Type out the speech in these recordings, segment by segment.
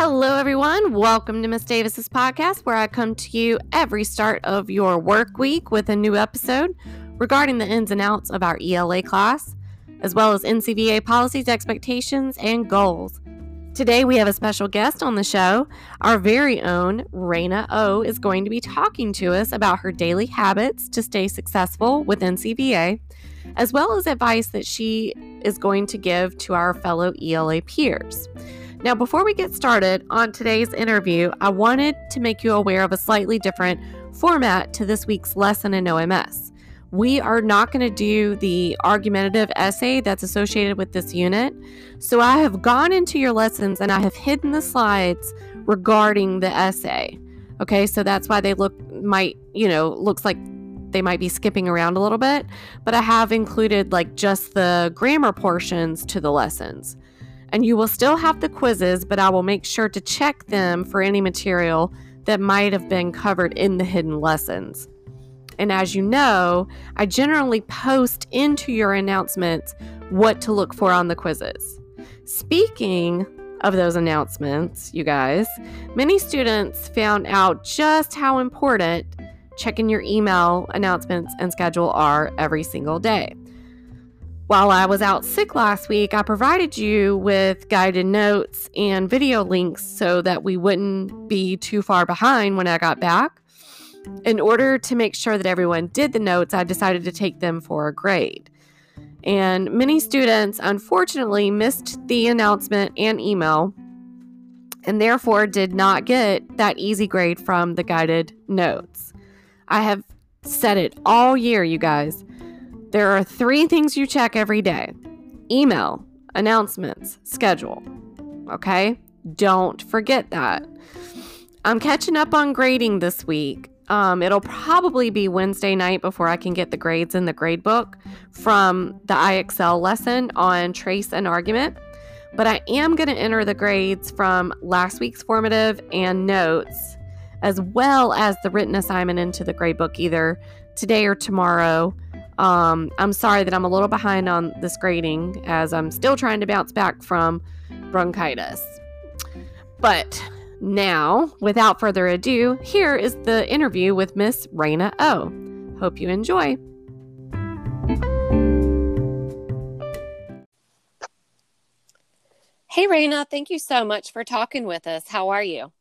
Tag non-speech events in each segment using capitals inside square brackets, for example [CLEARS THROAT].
Hello, everyone. Welcome to Miss Davis's podcast, where I come to you every start of your work week with a new episode regarding the ins and outs of our ELA class, as well as NCVA policies, expectations, and goals. Today, we have a special guest on the show. Our very own Raina O is going to be talking to us about her daily habits to stay successful with NCVA, as well as advice that she is going to give to our fellow ELA peers. Now, before we get started on today's interview, I wanted to make you aware of a slightly different format to this week's lesson in OLS. We are not going to do the argumentative essay that's associated with this unit. So I have gone into your lessons and I have hidden the slides regarding the essay. Okay, so that's why they look might, you know, looks like they might be skipping around a little bit, but I have included like just the grammar portions to the lessons and you will still have the quizzes, but I will make sure to check them for any material that might have been covered in the hidden lessons. And as you know, I generally post into your announcements what to look for on the quizzes. Speaking of those announcements, you guys, many students found out just how important checking your email announcements and schedule are every single day. While I was out sick last week, I provided you with guided notes and video links so that we wouldn't be too far behind when I got back. In order to make sure that everyone did the notes, I decided to take them for a grade. And many students, unfortunately, missed the announcement and email and therefore did not get that easy grade from the guided notes. I have said it all year, you guys. There are three things you check every day email, announcements, schedule. Okay? Don't forget that. I'm catching up on grading this week. Um, it'll probably be Wednesday night before I can get the grades in the grade book from the IXL lesson on trace and argument. But I am going to enter the grades from last week's formative and notes, as well as the written assignment into the grade book either today or tomorrow. Um, I'm sorry that I'm a little behind on this grading as I'm still trying to bounce back from bronchitis. But now, without further ado, here is the interview with Miss Raina O. Hope you enjoy. Hey, Raina, thank you so much for talking with us. How are you?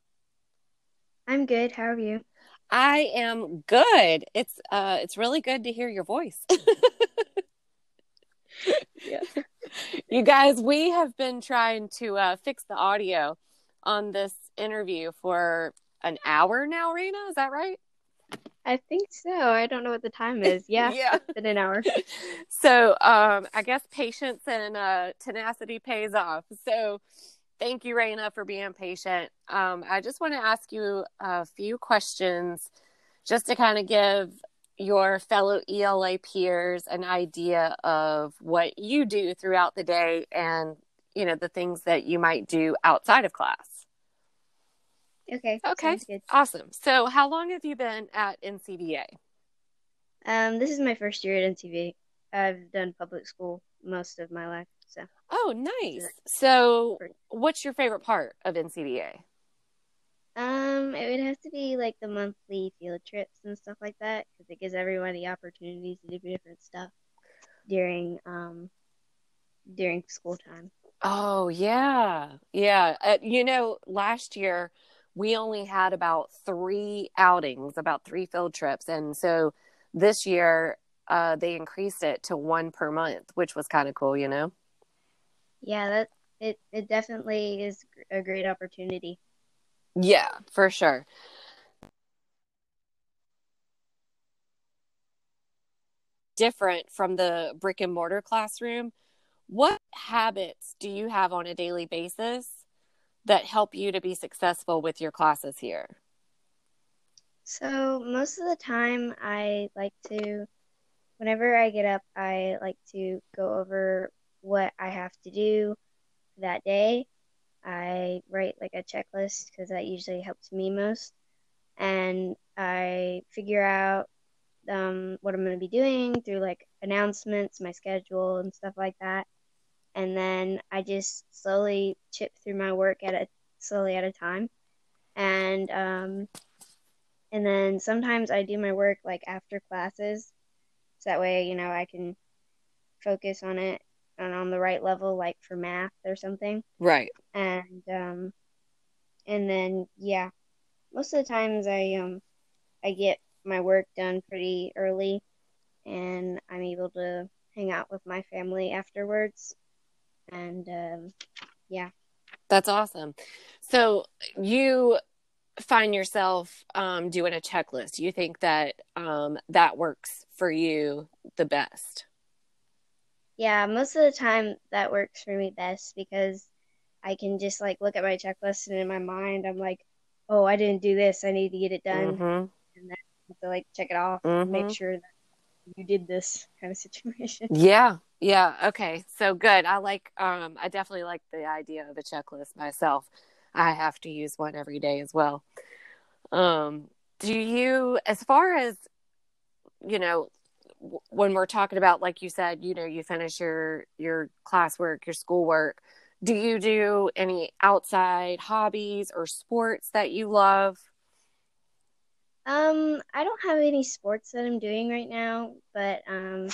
I'm good. How are you? I am good. It's uh it's really good to hear your voice. [LAUGHS] yeah. You guys, we have been trying to uh fix the audio on this interview for an hour now, Raina, is that right? I think so. I don't know what the time is. [LAUGHS] Yeah. yeah. in an hour. [LAUGHS] So um I guess patience and uh tenacity pays off. So Thank you, Raina, for being patient. Um, I just want to ask you a few questions just to kind of give your fellow ELA peers an idea of what you do throughout the day and, you know, the things that you might do outside of class. Okay. Okay. Awesome. So, how long have you been at NCVA? Um, this is my first year at NCVA. I've done public school most of my life. So. Oh, nice. So, what's your favorite part of NCVA? Um, it would have to be like the monthly field trips and stuff like that because it gives everyone the opportunities to do different stuff during um during school time. Oh yeah, yeah. Uh, you know, last year we only had about three outings, about three field trips, and so this year uh, they increased it to one per month, which was kind of cool. You know yeah, that it it definitely is a great opportunity. Yeah, for sure. Different from the brick and mortar classroom. What habits do you have on a daily basis that help you to be successful with your classes here? So, most of the time, I like to, whenever I get up, I like to go over what I have to do that day. I write like a checklist because that usually helps me most. And I figure out um, what I'm going to be doing through like announcements, my schedule, and stuff like that. And then I just slowly chip through my work at a slowly at a time. And um, and then sometimes I do my work like after classes, so that way you know I can focus on it and on the right level, like for math or something. Right. And um, and then yeah, most of the times I um I get my work done pretty early, and I'm able to hang out with my family afterwards. And um, yeah, that's awesome. So you find yourself um, doing a checklist. You think that um, that works for you the best? Yeah, most of the time that works for me best because I can just like look at my checklist and in my mind I'm like, oh, I didn't do this. I need to get it done, mm-hmm. and then I have to like check it off, mm-hmm. make sure that you did this kind of [LAUGHS] situation. Yeah, yeah. Okay, so good. I like. Um, I definitely like the idea of a checklist myself. I have to use one every day as well. Um, do you, as far as you know, when we're talking about like you said you know you finish your your classwork your schoolwork do you do any outside hobbies or sports that you love um i don't have any sports that i'm doing right now but um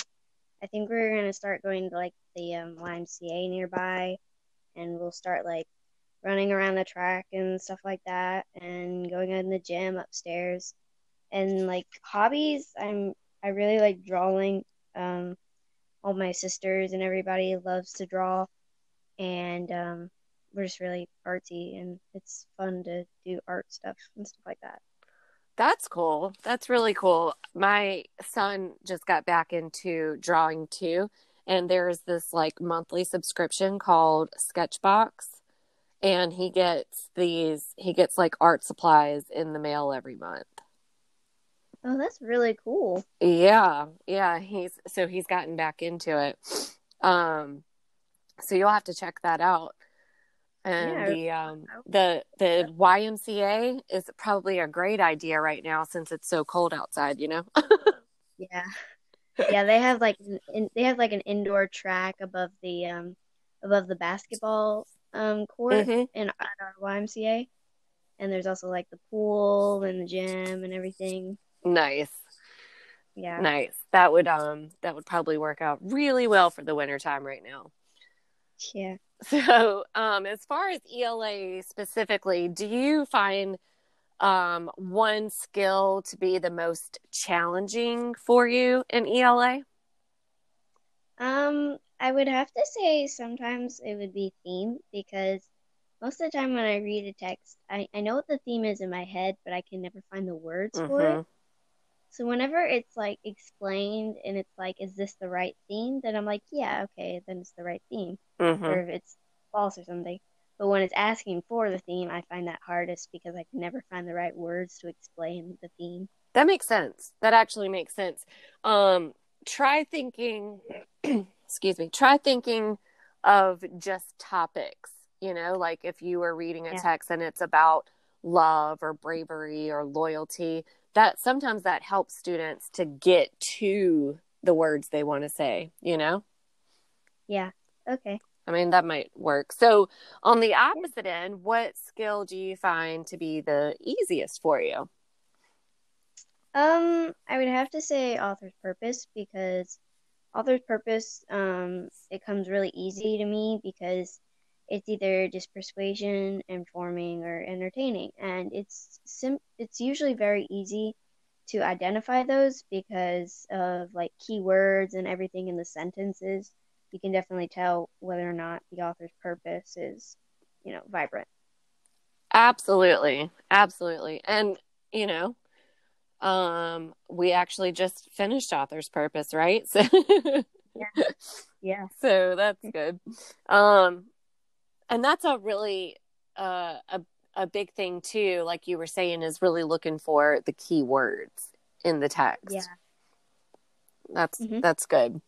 i think we're to start going to like the um, ymca nearby and we'll start like running around the track and stuff like that and going in the gym upstairs and like hobbies i'm I really like drawing. Um, all my sisters and everybody loves to draw, and um, we're just really artsy, and it's fun to do art stuff and stuff like that. That's cool. That's really cool. My son just got back into drawing too, and there's this like monthly subscription called Sketchbox, and he gets these. He gets like art supplies in the mail every month. Oh, that's really cool. Yeah, yeah. He's so he's gotten back into it. Um, so you'll have to check that out. And yeah. the um the the YMCA is probably a great idea right now since it's so cold outside. You know. [LAUGHS] yeah, yeah. They have like in, they have like an indoor track above the um above the basketball um court mm-hmm. in at our YMCA, and there's also like the pool and the gym and everything. Nice. Yeah. Nice. That would um that would probably work out really well for the winter time right now. Yeah. [LAUGHS] So, um as far as ELA specifically, do you find um one skill to be the most challenging for you in ELA? Um I would have to say sometimes it would be theme because most of the time when I read a text, I, I know what the theme is in my head, but I can never find the words mm-hmm. for it. Mm-hmm. So whenever it's like explained and it's like, is this the right theme? Then I'm like, yeah, okay, then it's the right theme. Mm-hmm. Or if it's false or something. But when it's asking for the theme, I find that hardest because I can never find the right words to explain the theme. That makes sense. That actually makes sense. Um, try thinking, [CLEARS THROAT] excuse me, try thinking of just topics. You know, like if you were reading a yeah. text and it's about love or bravery or loyalty, that sometimes that helps students to get to the words they want to say, you know? Yeah. Okay. I mean, that might work. So, on the opposite yeah. end, what skill do you find to be the easiest for you? Um, I would have to say author's purpose because author's purpose um it comes really easy to me because it's either just persuasion, informing, or entertaining. And it's sim- it's usually very easy to identify those because of like keywords and everything in the sentences. You can definitely tell whether or not the author's purpose is, you know, vibrant. Absolutely. Absolutely. And, you know, um we actually just finished author's purpose, right? So yeah. yeah. So that's good. Um and that's a really uh, a a big thing too like you were saying is really looking for the key words in the text yeah that's mm-hmm. that's good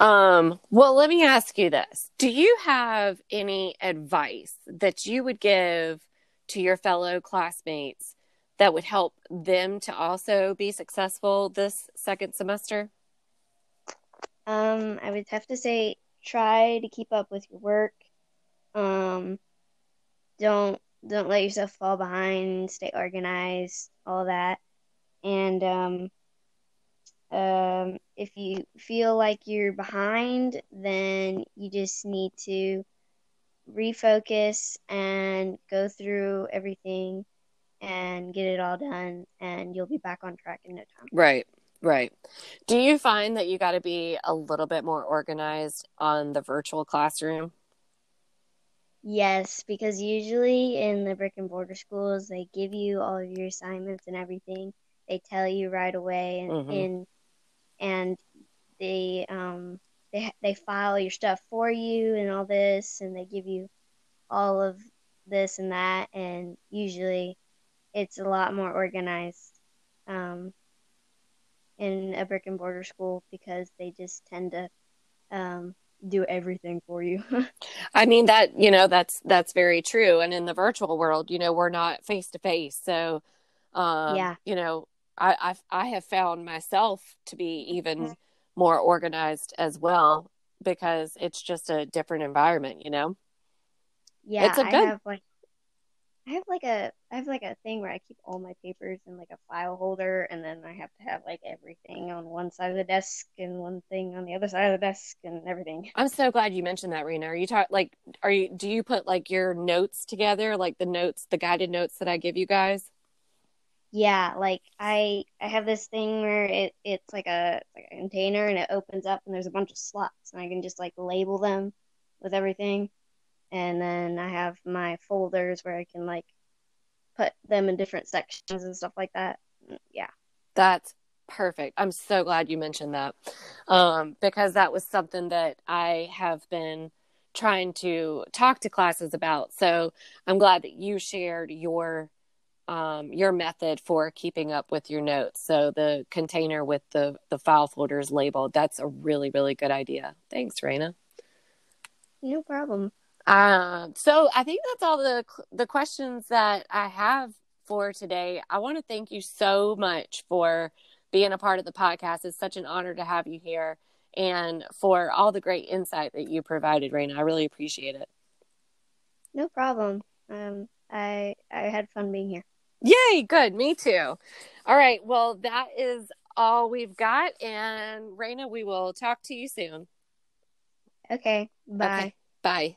um well let me ask you this do you have any advice that you would give to your fellow classmates that would help them to also be successful this second semester um i would have to say try to keep up with your work um, don't don't let yourself fall behind, stay organized, all that. And um, um, if you feel like you're behind, then you just need to refocus and go through everything and get it all done, and you'll be back on track in no time. Right. Right. Do you find that you got to be a little bit more organized on the virtual classroom? Yes, because usually in the brick and mortar schools, they give you all of your assignments and everything. They tell you right away, and Mhm. and, and they um they they file your stuff for you and all this, and they give you all of this and that, and usually it's a lot more organized um in a brick and mortar school because they just tend to um do everything for you. [LAUGHS] I mean that you know that's that's very true. And in the virtual world, you know, we're not face to face, so um, Yeah. you know, I I've, I have found myself to be even more organized as well because it's just a different environment. You know. Yeah, It's a good- have like I have like a I have like a thing where I keep all my papers in like a file holder and then I have to have like everything on one side of the desk and one thing on the other side of the desk and everything. [LAUGHS] I'm so glad you mentioned that, Raina. Are you talk like are you do you put like your notes together, like the notes, the guided notes that I give you guys? Yeah, like I I have this thing where it it's like a like a container and it opens up and there's a bunch of slots and I can just like label them with everything. And then I have my folders where I can like put them in different sections and stuff like that. Mm, Yeah. That's perfect. I'm so glad you mentioned that. Um, because that was something that I have been trying to talk to classes about. So I'm glad that you shared your um, your method for keeping up with your notes. So the container with the the file folders labeled. That's a really really good idea. Thanks, Raina. No problem. Um, so I think that's all the the questions that I have for today. I want to thank you so much for being a part of the podcast. It's such an honor to have you here and for all the great insight that you provided, Raina. I really appreciate it. No problem. Um, I I had fun being here. Yay, good. Me too. All right. Well, that is all we've got. And Raina, we will talk to you soon. Okay, bye. Okay. Bye.